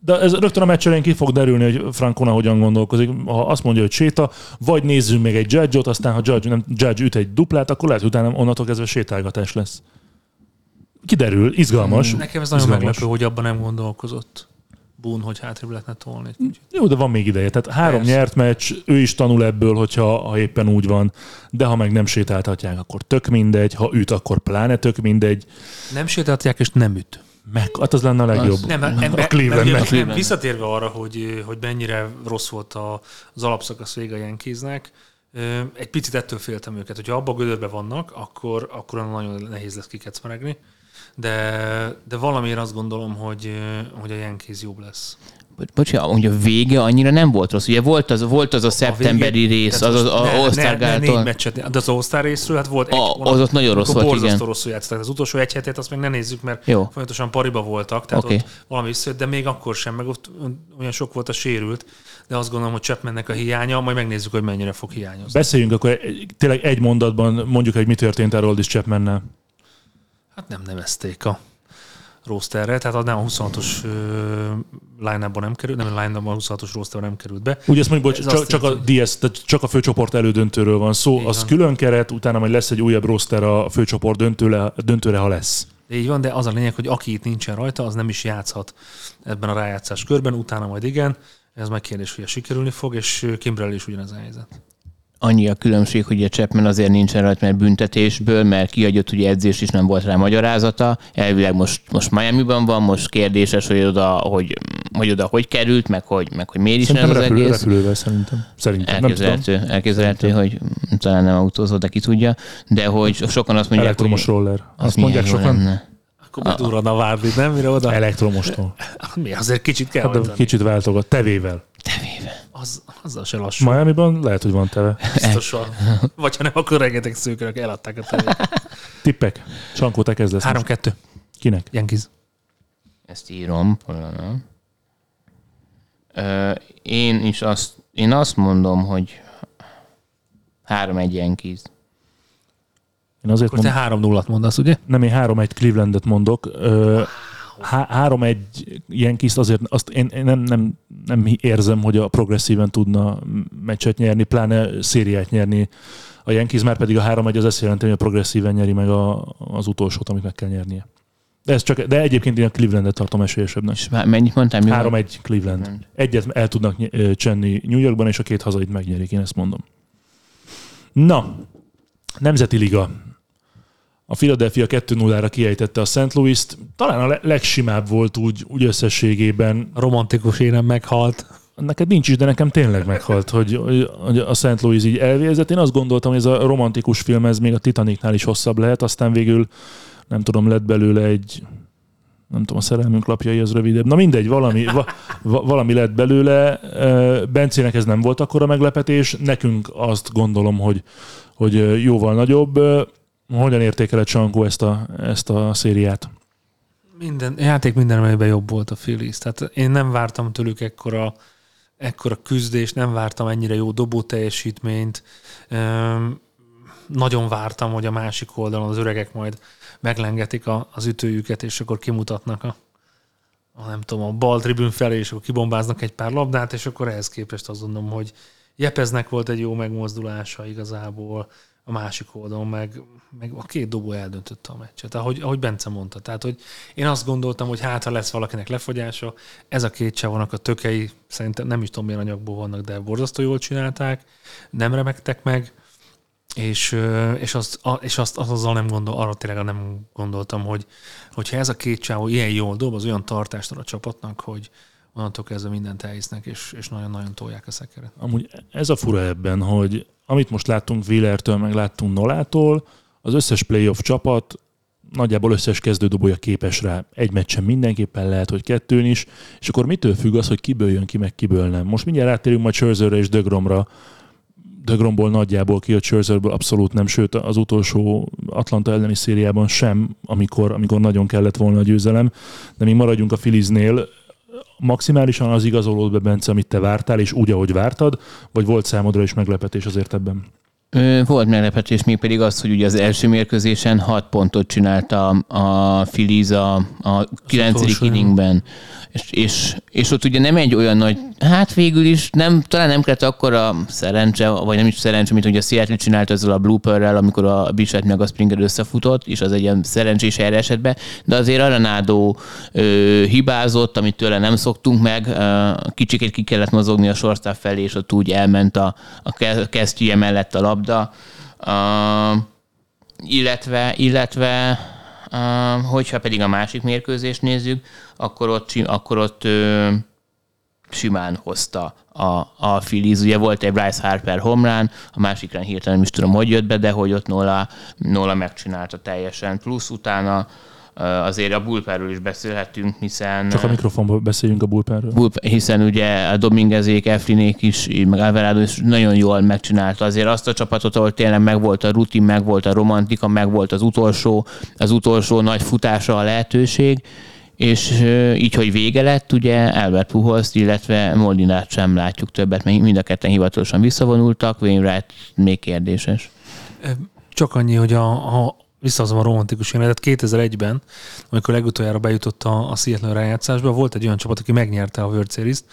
De ez rögtön a meccsen ki fog derülni, hogy Frankona hogyan gondolkozik. Ha azt mondja, hogy séta, vagy nézzünk meg egy Judge-ot, aztán ha Judge, nem, Judge üt egy duplát, akkor lehet, hogy utána onnantól kezdve sétálgatás lesz. Kiderül, izgalmas. Nekem ez nagyon izgalmas. meglepő, hogy abban nem gondolkozott. Bún, hogy hátrébb lehetne tolni. Jó, de van még ideje. Tehát három Persze. nyert meccs, ő is tanul ebből, hogyha ha éppen úgy van, de ha meg nem sétáltatják, akkor tök mindegy, ha üt, akkor pláne tök mindegy. Nem sétáltatják, és nem üt. Meg, hát az lenne a legjobb. Az, nem, ember, a Cleveland, meg, Cleveland. Visszatérve arra, hogy, hogy mennyire rossz volt az alapszakasz vége a Yankeesnek, egy picit ettől féltem őket. Hogyha abba a gödörbe vannak, akkor, akkor nagyon nehéz lesz kikecmeregni de, de valamiért azt gondolom, hogy, hogy a Yankees jobb lesz. Bocsánat, hogy a vége annyira nem volt rossz. Ugye volt az, volt az a szeptemberi a végé, rész, az az All-Star ne, meccset, de az All-Star részről, hát volt egy, a, az ott nagyon rossz volt, igen. rosszul játszottak. Az utolsó egy hetét azt még ne nézzük, mert Jó. folyamatosan pariba voltak, tehát okay. ott valami visszajött, de még akkor sem, meg ott olyan sok volt a sérült, de azt gondolom, hogy Chapmannek a hiánya, majd megnézzük, hogy mennyire fog hiányozni. Beszéljünk akkor tényleg egy mondatban, mondjuk, hogy mi történt erről is Chapmannel. Hát nem nevezték a rosterre, tehát nem a 26-os line nem került, nem a line a 26-os roster nem került be. Ugye ezt mondjuk, hogy csak, csak, a DS, tehát csak a főcsoport elődöntőről van szó, Így az van. külön keret, utána majd lesz egy újabb roster a főcsoport döntőre, döntőre, ha lesz. Így van, de az a lényeg, hogy aki itt nincsen rajta, az nem is játszhat ebben a rájátszás körben, utána majd igen. Ez meg kérdés, hogy sikerülni fog, és Kimbrel is ugyanez a helyzet. Annyi a különbség, hogy a Chapman azért nincsen rajta, mert büntetésből, mert kiadott ugye edzés is nem volt rá magyarázata. Elvileg most, most Miami-ban van, most kérdéses, hogy oda hogy, hogy, oda hogy került, meg hogy, meg hogy miért is Szerintem nem az repülő, egész. repülővel szerintem. Szerintem. Nem Elképzelhető, elképzelhető, hogy talán nem autózott, de ki tudja, de hogy sokan azt mondják, Elektromos hogy roller. az Azt mondják sokan. lenne. Akkor bedurran a várdi, nem? Mire oda? Elektromostól. Mi azért kicsit kell Hát, kicsit váltogat. Tevével. Az, azzal se lassú. Miami-ban lehet, hogy van teve. Biztosan. Vagy ha nem, akkor rengeteg szőkörök eladták a tevéket. Tippek. Sankó, te kezdesz. most. 3-2. Kinek? Yankees. Ezt írom. Ö, Én is azt, én azt mondom, hogy három egy Yankees. Én azért Akkor mondom, te 3-0-at mondasz, ugye? nem, én 3-1 Clevelandet mondok. Ö, há- 3-1 Yankees azért azt én, én nem, nem, nem érzem, hogy a progresszíven tudna meccset nyerni, pláne szériát nyerni a Yankees, már pedig a 3-1 az azt jelenti, hogy a progresszíven nyeri meg a, az utolsót, amit meg kell nyernie. De, ez csak, de egyébként én a Clevelandet tartom esélyesebbnek. És már mennyit mondtam? 3-1 Cleveland. Egyet el tudnak csenni New Yorkban, és a két hazait megnyerik, én ezt mondom. Na, Nemzeti Liga. A Philadelphia 2-0-ra kiejtette a St. Louis-t. Talán a le- legsimább volt úgy, úgy összességében. Romantikus énem meghalt. Neked nincs is, de nekem tényleg meghalt, hogy, hogy a St. Louis így elvérzett. Én azt gondoltam, hogy ez a romantikus film, ez még a Titanicnál is hosszabb lehet, aztán végül nem tudom, lett belőle egy nem tudom, a szerelmünk lapjai az rövidebb. Na mindegy, valami, va, va, valami lett belőle. Bencének ez nem volt akkora meglepetés, nekünk azt gondolom, hogy, hogy jóval nagyobb. Hogyan értékeled Csankó ezt a, ezt a szériát? Minden, játék minden emelőben jobb volt a Phillies. Tehát én nem vártam tőlük ekkora, ekkora küzdést, nem vártam ennyire jó dobó teljesítményt. Üm, nagyon vártam, hogy a másik oldalon az öregek majd meglengetik a, az ütőjüket, és akkor kimutatnak a, a nem tudom, a bal tribün felé, és akkor kibombáznak egy pár labdát, és akkor ehhez képest azt gondolom, hogy Jepeznek volt egy jó megmozdulása igazából, a másik oldalon meg, meg a két dobó eldöntötte a meccset, ahogy, ahogy Bence mondta. Tehát, hogy én azt gondoltam, hogy hát, ha lesz valakinek lefogyása, ez a két csávónak a tökei, szerintem nem is tudom milyen anyagból vannak, de borzasztó jól csinálták, nem remektek meg, és, és, azt, és azt, azt azzal nem gondol, arra tényleg nem gondoltam, hogy hogyha ez a két csávó ilyen jól dob, az olyan tartást ad a csapatnak, hogy onnantól kezdve mindent elhisznek, és, és nagyon-nagyon tolják a szekeret. Amúgy ez a fura ebben, hogy amit most láttunk Wheelertől, meg láttunk Nolától, az összes playoff csapat nagyjából összes kezdődobója képes rá. Egy meccsen mindenképpen lehet, hogy kettőn is, és akkor mitől függ az, hogy kiből jön ki, meg kiből nem. Most mindjárt áttérünk majd Scherzerre és Dögromra. Dögromból nagyjából ki, a Scherzerből abszolút nem, sőt az utolsó Atlanta elleni szériában sem, amikor, amikor nagyon kellett volna a győzelem, de mi maradjunk a Filiznél, maximálisan az igazolód be, Bence, amit te vártál, és úgy, ahogy vártad, vagy volt számodra is meglepetés azért ebben? Volt meglepetés, még pedig az, hogy ugye az első mérkőzésen 6 pontot csinálta a Phillies a, a 9. utolsó, inningben. És, és, és, ott ugye nem egy olyan nagy, hát végül is nem, talán nem kellett akkor a szerencse, vagy nem is szerencse, mint hogy a Seattle csinált ezzel a blooperrel, amikor a Bichett meg a Springer összefutott, és az egy ilyen szerencsés erre esetben, de azért Arenado ö, hibázott, amit tőle nem szoktunk meg, ö, kicsikét ki kellett mozogni a shortstop felé, és ott úgy elment a, a ke- kesztyűje mellett a labda. Uh, illetve, illetve hogyha pedig a másik mérkőzést nézzük, akkor ott, akkor ott simán hozta a, a Phillies. Ugye volt egy Bryce Harper homrán, a másikra hirtelen nem is tudom, hogy jött be, de hogy ott Nola, Nola megcsinálta teljesen. Plusz utána azért a bullpenről is beszélhetünk, hiszen... Csak a mikrofonban beszéljünk a bullpenről. Bullpen, hiszen ugye a Dominguezék, Eflinék is, meg Alvarado is nagyon jól megcsinálta azért azt a csapatot, ahol tényleg megvolt a rutin, megvolt a romantika, megvolt az utolsó, az utolsó nagy futása a lehetőség, és így, hogy vége lett, ugye Albert Pujols, illetve Molinát sem látjuk többet, mert mind a ketten hivatalosan visszavonultak, Wainwright még kérdéses. Csak annyi, hogy a, a visszahozom a romantikus jelenetet, 2001-ben, amikor legutoljára bejutott a, a Seattle rájátszásba, volt egy olyan csapat, aki megnyerte a World Series-t,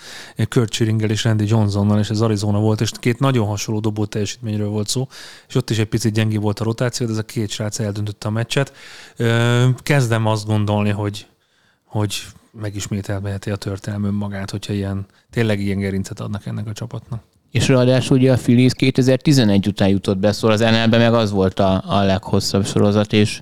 Kurt Schillinggel és Randy Johnsonnal, és ez Arizona volt, és két nagyon hasonló dobó teljesítményről volt szó, és ott is egy picit gyengébb volt a rotáció, de ez a két srác eldöntötte a meccset. Kezdem azt gondolni, hogy hogy megismételheti a történelmön magát, hogyha ilyen, tényleg ilyen gerincet adnak ennek a csapatnak. És ráadásul ugye a Phillies 2011 után jutott be, szóval az nl meg az volt a, a leghosszabb sorozat, és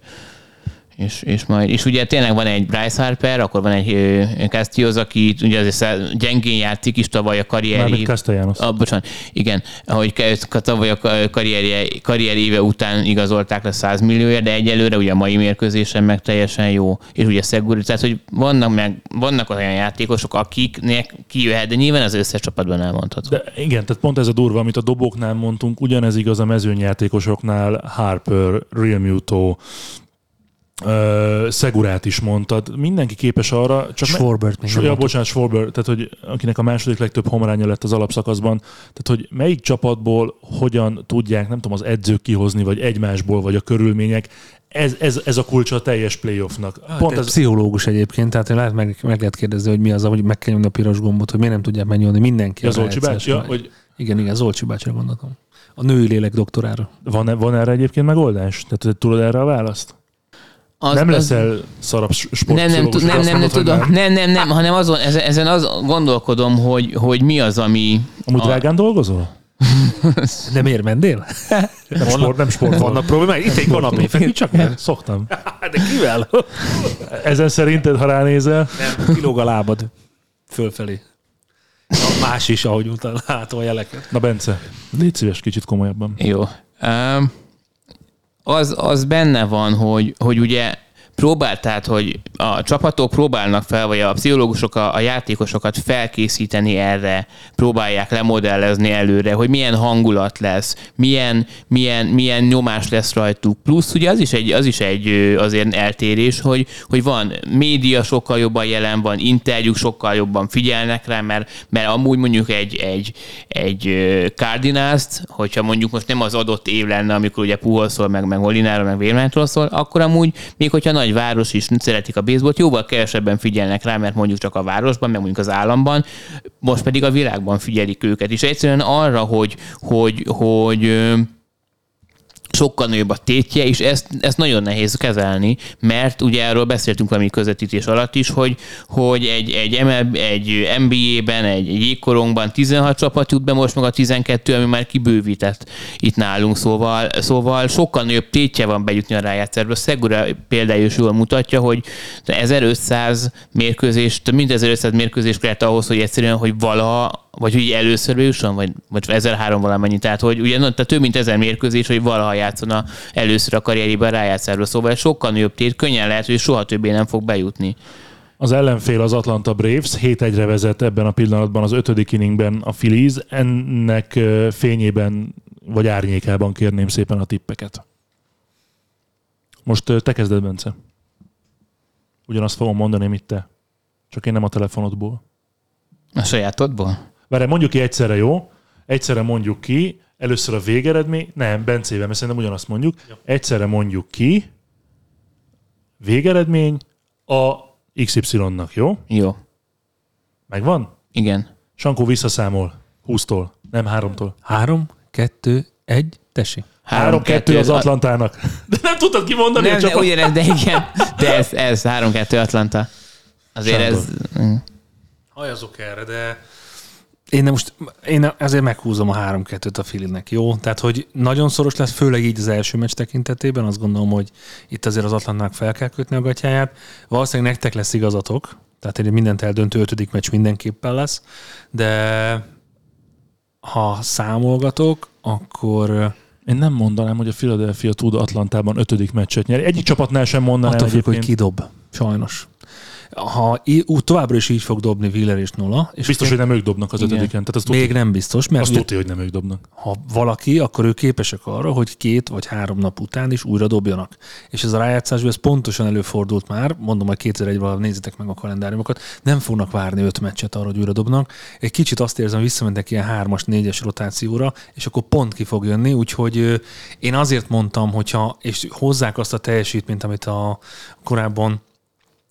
és, és, majd, és ugye tényleg van egy Bryce Harper, akkor van egy Castilloz, aki ugye azért gyengén játszik is tavaly a karrieri... Mármint Castellanos. Ah, bocsánat, igen, ahogy tavaly a karrieri, karrieri éve után igazolták le 100 millióért, de egyelőre ugye a mai mérkőzésen meg teljesen jó, és ugye Szeguri, tehát hogy vannak, meg, vannak olyan játékosok, akiknek kijöhet, de nyilván az összes csapatban elmondható. De igen, tehát pont ez a durva, amit a dobóknál mondtunk, ugyanez igaz a mezőnyjátékosoknál, Harper, Real Muto, Uh, Szegurát is mondtad. Mindenki képes arra, csak Schwarbert még Ja, bocsánat, Schwarbert, tehát hogy akinek a második legtöbb homaránya lett az alapszakaszban. Tehát, hogy melyik csapatból hogyan tudják, nem tudom, az edzők kihozni, vagy egymásból, vagy a körülmények. Ez, ez, ez a kulcsa a teljes playoffnak. Hát, Pont ez... Pszichológus egyébként, tehát lehet meg, meg lehet kérdezni, hogy mi az, hogy meg kell nyomni a piros gombot, hogy miért nem tudják megnyomni mindenki. Ja, Zolcsi bácsi? Ja, hogy... Igen, igen, Zolcsi bácsira gondoltam. A női lélek doktorára. Van, van erre egyébként megoldás? Tehát tudod erre a választ? Az, nem leszel az... szarab sport nem, nem, nem, nem, nem, tudom, nem, nem, nem, hanem azon, ezen, ezen az gondolkodom, hogy, hogy mi az, ami... Amúgy a... drágán dolgozol? nem ér mennél? Nem sport, nem sport. Vannak problémák? Itt egy kanapé, feküdt csak meg. Szoktam. De kivel? Ezen szerinted, ha ránézel? Nem, kilóg a lábad fölfelé. A más is, ahogy utána látom a jeleket. Na Bence, légy szíves kicsit komolyabban. Jó. Um, az, az benne van, hogy, hogy ugye próbál, tehát, hogy a csapatok próbálnak fel, vagy a pszichológusok a, a játékosokat felkészíteni erre, próbálják lemodellezni előre, hogy milyen hangulat lesz, milyen, milyen, milyen nyomás lesz rajtuk. Plusz ugye az is egy, az is egy azért eltérés, hogy, hogy van média sokkal jobban jelen van, interjúk sokkal jobban figyelnek rá, mert, mert amúgy mondjuk egy, egy, egy Cardinals-t, hogyha mondjuk most nem az adott év lenne, amikor ugye Puholszól, meg, meg Molináról, meg Vérmánytól szól, akkor amúgy még hogyha nagy város is szeretik a baseballt, jóval kevesebben figyelnek rá, mert mondjuk csak a városban, meg mondjuk az államban, most pedig a világban figyelik őket. És egyszerűen arra, hogy, hogy, hogy sokkal nagyobb a tétje, és ezt, ezt nagyon nehéz kezelni, mert ugye erről beszéltünk valami közvetítés alatt is, hogy, hogy egy, egy, MLB, egy NBA-ben, egy, egy jégkorongban 16 csapat jut be, most meg a 12, ami már kibővített itt nálunk, szóval, szóval sokkal nagyobb tétje van bejutni a rájátszásba. Szegura például is jól mutatja, hogy 1500 mérkőzés, több mint 1500 mérkőzés kellett ahhoz, hogy egyszerűen, hogy valaha vagy hogy először bejusson, vagy, vagy 1003 valamennyi, tehát hogy ugye tehát több mint ezer mérkőzés, hogy valaha játszana először a karrierében rájátszáról, szóval sokkal nagyobb tét, könnyen lehet, hogy soha többé nem fog bejutni. Az ellenfél az Atlanta Braves, 7-1-re vezet ebben a pillanatban az ötödik inningben a Phillies. Ennek fényében vagy árnyékában kérném szépen a tippeket. Most te kezded, Bence. Ugyanazt fogom mondani, mint te. Csak én nem a telefonodból. A sajátodból? Várj, mondjuk ki egyszerre, jó? Egyszerre mondjuk ki, először a végeredmény, nem, Bencével, mert szerintem ugyanazt mondjuk. Egyszerre mondjuk ki, végeredmény a XY-nak, jó? Jó. Megvan? Igen. Sankó visszaszámol 20-tól, nem 3-tól. 3, 2, 1, tessék. 3-2 az Atlantának. De nem tudtad kimondani nem, a csapat. Ugyanez, de igen. De ez, ez 3-2 Atlanta. Azért Sándor. ez... Mm. Hajazok erre, de én nem most, én ezért meghúzom a 3-2-t a Filinek, jó? Tehát, hogy nagyon szoros lesz, főleg így az első meccs tekintetében, azt gondolom, hogy itt azért az Atlantnak fel kell kötni a gatyáját. Valószínűleg nektek lesz igazatok, tehát egy mindent eldöntő ötödik meccs mindenképpen lesz, de ha számolgatok, akkor én nem mondanám, hogy a Philadelphia tud Atlantában ötödik meccset nyerni. Egyik csapatnál sem mondanám Attól függ, hogy kidob. Sajnos ha továbbra is így fog dobni Wheeler és Nola. És biztos, hogy nem ők dobnak az ötödiken. Tehát az Még nem biztos, mert azt tudja, hogy nem ők dobnak. Ha valaki, akkor ők képesek arra, hogy két vagy három nap után is újra dobjanak. És ez a rájátszás, ez pontosan előfordult már, mondom, hogy 2001 valahogy nézzétek meg a kalendáriumokat, nem fognak várni öt meccset arra, hogy újra dobnak. Egy kicsit azt érzem, visszamentek ilyen hármas, négyes rotációra, és akkor pont ki fog jönni, úgyhogy én azért mondtam, hogyha, és hozzák azt a teljesítményt, amit a korábban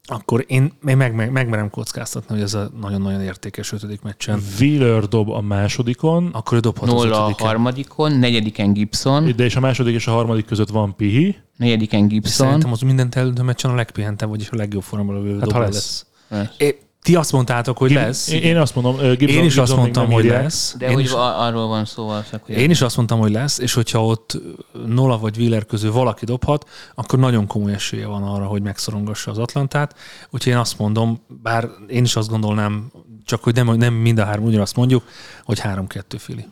akkor én, én meg, meg, megmerem kockáztatni, hogy ez a nagyon-nagyon értékes ötödik meccsen. Wheeler dob a másodikon. Akkor ő dobhat Nola a harmadikon, negyediken Gibson. De és a második és a harmadik között van Pihi. Negyediken Gibson. Szerintem az mindent eldöntő meccsen a legpihentebb, vagyis a legjobb formában lövő hát, ha lesz. lesz. É, ti azt mondtátok, hogy lesz. Én, én azt mondom, Gibson, Én is Gibson azt mondtam, hogy írják. lesz. De Én hogy is- arról van szó, hogy Én is azt mondtam, hogy lesz, és hogyha ott Nola vagy Wheeler közül valaki dobhat, akkor nagyon komoly esélye van arra, hogy megszorongassa az Atlantát. Úgyhogy én azt mondom, bár én is azt gondolnám, csak hogy nem, nem mind a három ugyanazt mondjuk, hogy 3-2 Fili.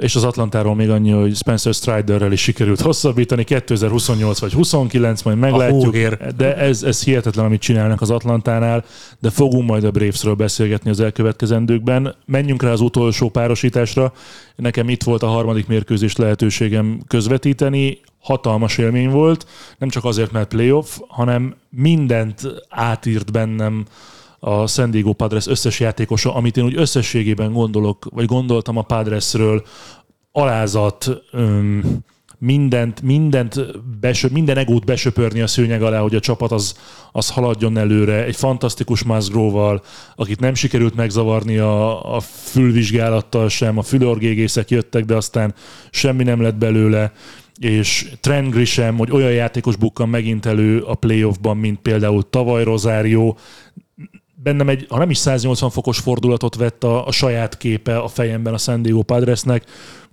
És az Atlantáról még annyi, hogy Spencer Striderrel is sikerült hosszabbítani, 2028 vagy 29, majd meglátjuk. De ez, ez hihetetlen, amit csinálnak az Atlantánál, de fogunk majd a Bravesről beszélgetni az elkövetkezendőkben. Menjünk rá az utolsó párosításra. Nekem itt volt a harmadik mérkőzés lehetőségem közvetíteni. Hatalmas élmény volt, nem csak azért, mert playoff, hanem mindent átírt bennem a San Diego Padres összes játékosa, amit én úgy összességében gondolok, vagy gondoltam a Padresről, alázat, öm, mindent, mindent besö, minden egót besöpörni a szőnyeg alá, hogy a csapat az, az haladjon előre. Egy fantasztikus Musgrove-val, akit nem sikerült megzavarni a, a fülvizsgálattal sem, a fülorgégészek jöttek, de aztán semmi nem lett belőle és Trent Grisham, hogy olyan játékos bukkan megint elő a playoffban, mint például tavaly Rosario, bennem egy, ha nem is 180 fokos fordulatot vett a, a saját képe a fejemben a San Diego Padresnek,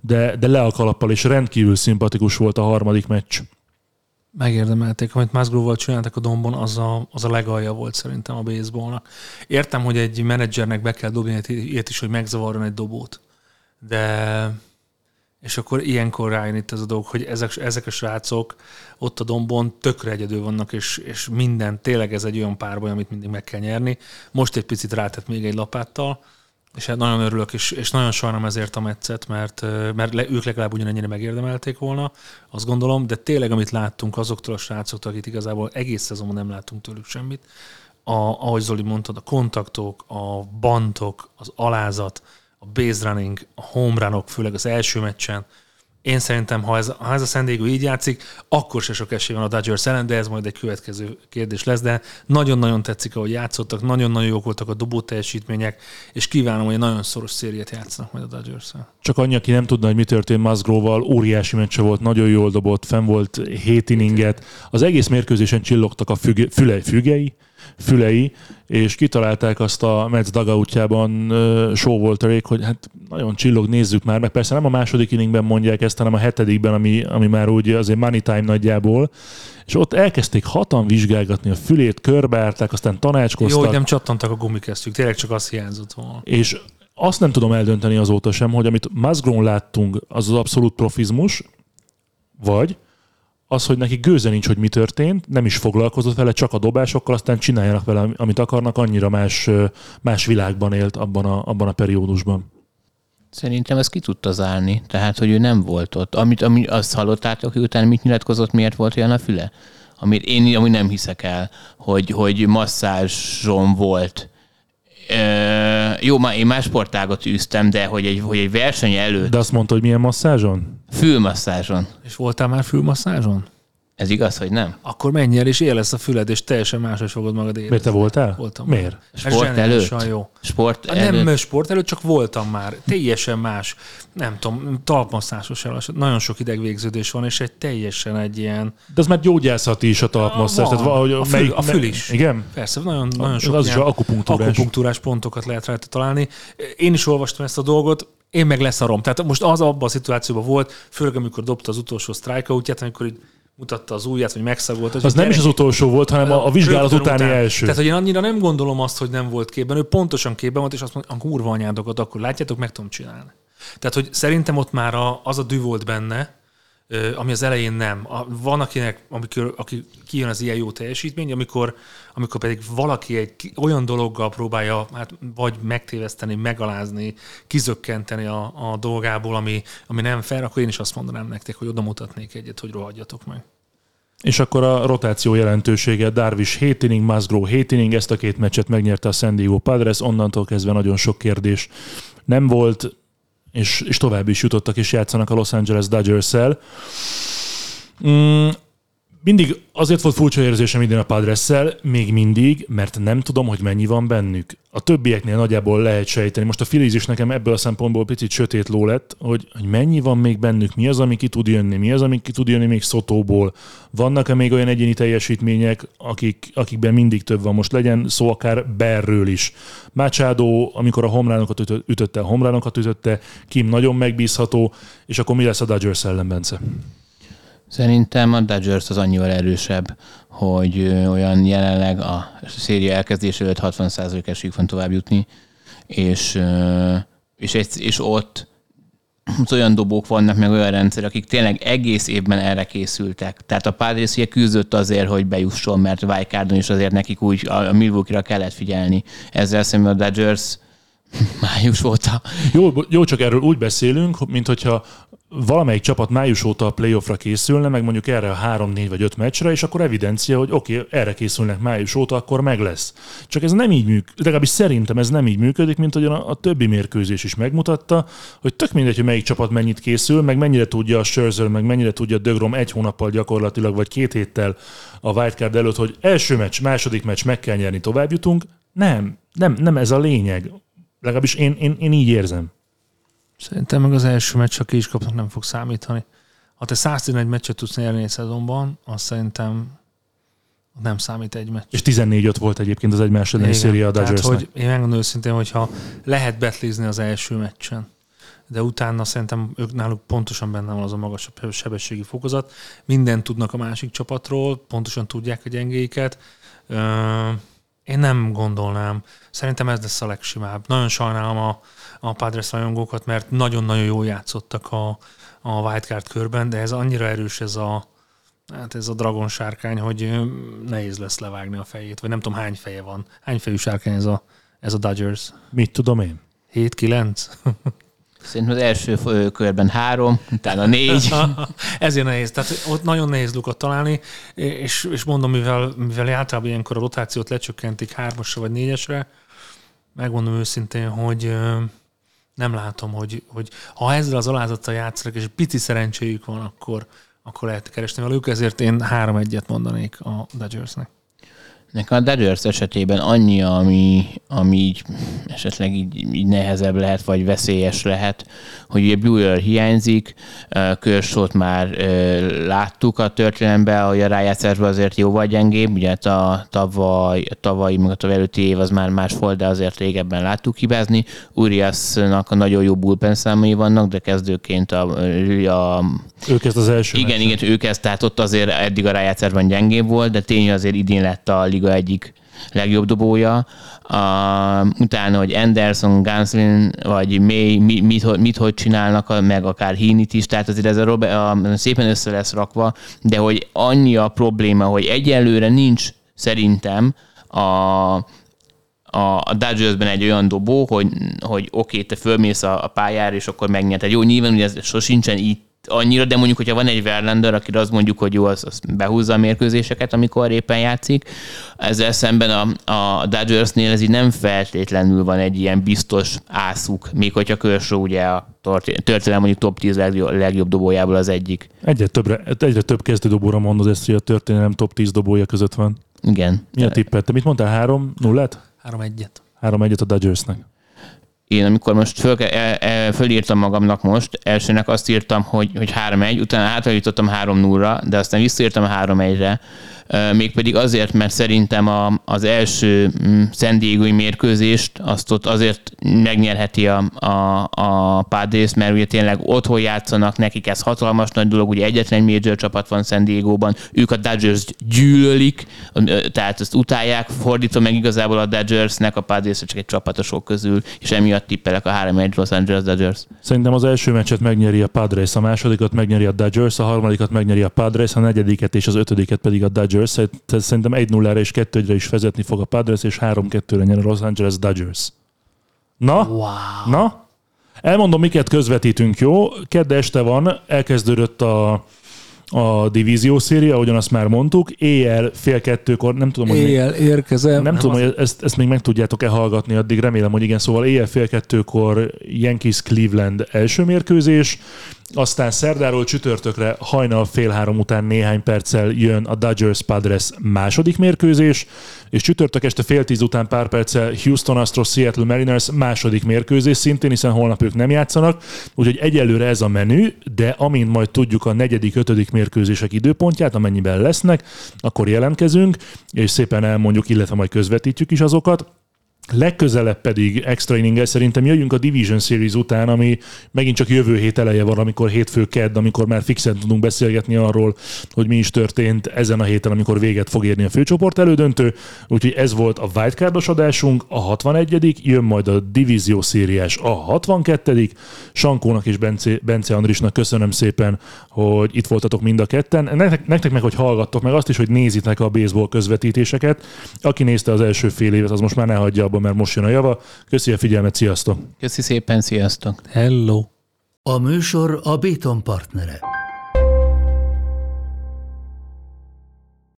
de, de le a kalappal, és rendkívül szimpatikus volt a harmadik meccs. Megérdemelték, amit Musgrove-val csináltak a dombon, az a, az a legalja volt szerintem a baseballnak. Értem, hogy egy menedzsernek be kell dobni egy- ilyet is, hogy megzavarjon egy dobót. De és akkor ilyenkor rájön itt ez a dolog, hogy ezek, ezek a srácok ott a dombon tökre egyedül vannak, és, és minden, tényleg ez egy olyan párbaj, amit mindig meg kell nyerni. Most egy picit rátett még egy lapáttal, és hát nagyon örülök, és, és nagyon sajnálom ezért a meccet, mert, mert le, ők legalább ugyanennyire megérdemelték volna, azt gondolom, de tényleg, amit láttunk azoktól a srácoktól, akik igazából egész szezonban nem láttunk tőlük semmit, a, ahogy Zoli mondtad, a kontaktok, a bantok, az alázat, a base running, a home runok, főleg az első meccsen, én szerintem, ha ez, ha ez a San Diego így játszik, akkor se sok esély van a Dodgers ellen, de ez majd egy következő kérdés lesz, de nagyon-nagyon tetszik, ahogy játszottak, nagyon-nagyon jók voltak a dobó teljesítmények, és kívánom, hogy egy nagyon szoros szériát játszanak majd a dodgers -el. Csak annyi, aki nem tudna, hogy mi történt Musgrove-val, óriási meccse volt, nagyon jól dobott, fenn volt 7 inninget. Az egész mérkőzésen csillogtak a füge, füle, fügei, fülei, és kitalálták azt a Mets dugoutjában uh, show Walterék, hogy hát nagyon csillog, nézzük már meg. Persze nem a második inningben mondják ezt, hanem a hetedikben, ami, ami már úgy azért money time nagyjából. És ott elkezdték hatan vizsgálgatni a fülét, körbeárták, aztán tanácskoztak. Jó, hogy nem csattantak a gumikesztyűk, tényleg csak az hiányzott volna. És azt nem tudom eldönteni azóta sem, hogy amit Musgrove láttunk, az az abszolút profizmus, vagy az, hogy neki gőze nincs, hogy mi történt, nem is foglalkozott vele, csak a dobásokkal, aztán csináljanak vele, amit akarnak, annyira más, ö, más világban élt abban a, abban a periódusban. Szerintem ezt ki tudta zárni, tehát hogy ő nem volt ott. Amit, ami, azt hallottátok, hogy utána mit nyilatkozott, miért volt olyan a füle? Amit én amúgy nem hiszek el, hogy, hogy masszázson volt. E, jó, már én más sportágot űztem, de hogy egy, hogy egy verseny előtt De azt mondta, hogy milyen masszázson? Fülmasszázson. És voltál már fülmasszázson? Ez igaz, hogy nem? Akkor menj el, és él lesz a füled, és teljesen máshogy fogod magad érezni. Miért te voltál? Voltam. Miért? Ez Sport előtt? jó. Sport előtt? Nem sport előtt, csak voltam már. Teljesen más. Nem tudom, talpmasszásos el. Nagyon sok idegvégződés van, és egy teljesen egy ilyen... De az már gyógyászati is a talpmasszázs. Van. tehát valahogy a, fül, a fül is. Igen? Persze, nagyon, nagyon sok az is ilyen akupunktúrás. akupunktúrás pontokat lehet rajta találni. Én is olvastam ezt a dolgot, én meg leszarom. Tehát most az abban a szituációban volt, főleg amikor dobta az utolsó strikeoutját, amikor így mutatta az ujját, vagy megszagolt. Az nem is az utolsó volt, hanem a, a vizsgálat utáni után. első. Tehát, hogy én annyira nem gondolom azt, hogy nem volt képben. Ő pontosan képben volt, és azt mondja, a kurva anyádokat, akkor látjátok, meg tudom csinálni. Tehát, hogy szerintem ott már a, az a dű volt benne, ami az elején nem. Van akinek, amikor, aki kijön az ilyen jó teljesítmény, amikor, amikor pedig valaki egy olyan dologgal próbálja hát vagy megtéveszteni, megalázni, kizökkenteni a, a dolgából, ami, ami nem fair, akkor én is azt mondanám nektek, hogy oda mutatnék egyet, hogy rohadjatok meg. És akkor a rotáció jelentősége, Darvish 7 inning, Musgrove 7 inning, ezt a két meccset megnyerte a San Diego Padres, onnantól kezdve nagyon sok kérdés nem volt, és, és tovább is jutottak, és játszanak a Los Angeles Dodgers-el. Mm, mindig azért volt furcsa érzésem idén a padres még mindig, mert nem tudom, hogy mennyi van bennük. A többieknél nagyjából lehet sejteni. Most a Phillies is nekem ebből a szempontból picit sötét ló lett, hogy, hogy mennyi van még bennük, mi az, ami ki tud jönni, mi az, ami ki tud jönni még Szotóból. Vannak-e még olyan egyéni teljesítmények, akik, akikben mindig több van? Most legyen szó akár Berről is. Machado, amikor a homránokat ütötte, a homránokat ütötte, Kim nagyon megbízható, és akkor mi lesz a Dodgers ellen, Bence? Szerintem a Dodgers az annyival erősebb, hogy olyan jelenleg a széria elkezdés előtt 60% esik van tovább jutni, és, és, egy, és ott olyan dobók vannak, meg olyan rendszer, akik tényleg egész évben erre készültek. Tehát a Padres ugye küzdött azért, hogy bejusson, mert Wildcardon is azért nekik úgy a Milwaukee-ra kellett figyelni. Ezzel szemben a Dodgers május óta. Jó, jó, csak erről úgy beszélünk, mint hogyha valamelyik csapat május óta a playoffra készülne, meg mondjuk erre a három, négy vagy öt meccsre, és akkor evidencia, hogy oké, okay, erre készülnek május óta, akkor meg lesz. Csak ez nem így működik, legalábbis szerintem ez nem így működik, mint hogy a, a többi mérkőzés is megmutatta, hogy tök mindegy, hogy melyik csapat mennyit készül, meg mennyire tudja a Scherzer, meg mennyire tudja a Dögrom egy hónappal gyakorlatilag, vagy két héttel a wildcard előtt, hogy első meccs, második meccs meg kell nyerni, tovább jutunk. Nem, nem, nem ez a lényeg. Legalábbis én, én, én így érzem. Szerintem meg az első meccs, aki is kapnak, nem fog számítani. Ha te 111 meccset tudsz nyerni egy szezonban, azt szerintem nem számít egy meccs. És 14-5 volt egyébként az egymás elleni széria a tehát, hogy Én megmondom őszintén, hogyha lehet betlizni az első meccsen, de utána szerintem ők náluk pontosan benne van az a magasabb sebességi fokozat. Mindent tudnak a másik csapatról, pontosan tudják a gyengéiket. Én nem gondolnám. Szerintem ez lesz a legsimább. Nagyon sajnálom a, a Padres rajongókat, mert nagyon-nagyon jól játszottak a, a wildcard körben, de ez annyira erős ez a, hát ez a dragon sárkány, hogy nehéz lesz levágni a fejét, vagy nem tudom hány feje van. Hány fejű sárkány ez a, ez a Dodgers? Mit tudom én? 7-9? Szerintem az első körben három, utána négy. Ezért nehéz. Tehát ott nagyon nehéz lukat találni, és, és mondom, mivel, mivel általában ilyenkor a rotációt lecsökkentik hármasra vagy négyesre, megmondom őszintén, hogy nem látom, hogy, hogy ha ezzel az alázattal játszanak, és pici szerencséjük van, akkor, akkor lehet keresni velük, ezért én három egyet mondanék a Dodgersnek. Nekem a Dodgers esetében annyi, ami, ami így esetleg így, így nehezebb lehet, vagy veszélyes lehet, hogy ugye Brewer hiányzik, Körsót már láttuk a történelemben, hogy a rájátszásban azért jóval gyengébb, ugye hát a tavaly, a tavalyi, meg a tavaly előtti év az már más volt, de azért régebben láttuk hibázni. Uriasnak a nagyon jó bullpen számai vannak, de kezdőként a, a ő kezd az első Igen, meccsen. igen, ő kezd, tehát ott azért eddig a rájátszásban gyengébb volt, de tény azért idén lett a liga egyik legjobb dobója. Uh, utána, hogy Anderson, Ganslin, vagy May, mit, mit, mit, hogy csinálnak, meg akár Hínit is, tehát azért ez a, Robert, a, szépen össze lesz rakva, de hogy annyi a probléma, hogy egyelőre nincs szerintem a, a, a Dodgersben egy olyan dobó, hogy, hogy oké, okay, te fölmész a, a pályára, és akkor megnyerted. Jó, nyilván ugye ez sosincsen így annyira, de mondjuk, hogyha van egy Verlander, aki azt mondjuk, hogy jó, az, az behúzza a mérkőzéseket, amikor éppen játszik, ezzel szemben a, a Dodgersnél ez így nem feltétlenül van egy ilyen biztos ászuk, még hogyha Kershaw ugye a történelem mondjuk top 10 legjobb, legjobb dobójából az egyik. Egyre, többre, egyre több kezdő dobóra mondod ezt, hogy a történelem top 10 dobója között van. Igen. Mi a tippet? Te mit mondtál? Három nullát? Három egyet. Három egyet a Dodgersnek én amikor most föl, el, el, fölírtam magamnak most, elsőnek azt írtam, hogy, hogy 3-1, utána hátrajutottam 3-0-ra, de aztán visszaírtam 3-1-re, mégpedig azért, mert szerintem a, az első mm, San Diego-i mérkőzést azt ott azért megnyerheti a, a, a Padres, mert ugye tényleg otthon játszanak, nekik ez hatalmas nagy dolog, ugye egyetlen major csapat van San Diego-ban, ők a Dodgers gyűlölik, tehát ezt utálják, fordítva meg igazából a Dodgersnek, a Padres csak egy csapatosok közül, és emiatt tippelek a 3-1 Los Angeles Dodgers. Szerintem az első meccset megnyeri a Padres, a másodikat megnyeri a Dodgers, a harmadikat megnyeri a Padres, a negyediket és az ötödiket pedig a Dodgers Dodgers, szerintem 1-0-ra és 2-1-re is vezetni fog a Padres, és 3-2-re nyer a Los Angeles Dodgers. Na? Wow. Na? Elmondom, miket közvetítünk, jó? Kedd este van, elkezdődött a, a divízió széria, ahogyan azt már mondtuk. Éjjel fél kettőkor, nem tudom, hogy éjjel még, érkezem. Nem, nem tudom, az... hogy ezt, ezt még meg tudjátok-e hallgatni, addig remélem, hogy igen. Szóval éjjel fél kettőkor Yankees Cleveland első mérkőzés, Aztán szerdáról csütörtökre hajnal fél három után néhány perccel jön a Dodgers Padres második mérkőzés, és csütörtök este fél tíz után pár perccel Houston Astros Seattle Mariners második mérkőzés szintén, hiszen holnap ők nem játszanak, úgyhogy egyelőre ez a menü, de amint majd tudjuk a negyedik, ötödik mérkőzések időpontját, amennyiben lesznek, akkor jelentkezünk, és szépen elmondjuk, illetve majd közvetítjük is azokat. Legközelebb pedig extra inninggel szerintem jöjjünk a Division Series után, ami megint csak jövő hét eleje van, amikor hétfő kedd, amikor már fixen tudunk beszélgetni arról, hogy mi is történt ezen a héten, amikor véget fog érni a főcsoport elődöntő. Úgyhogy ez volt a wildcardos adásunk, a 61 jön majd a Divízió szériás a 62 Sankónak és Bence, Bence Andrisnak köszönöm szépen, hogy itt voltatok mind a ketten. Nektek, nektek meg, hogy hallgattok, meg azt is, hogy nézitek a baseball közvetítéseket. Aki nézte az első fél évet, az most már ne hagyja abba, mert most jön a java. Köszi a figyelmet, sziasztok! Köszi szépen, sziasztok! Hello! A műsor a Béton partnere.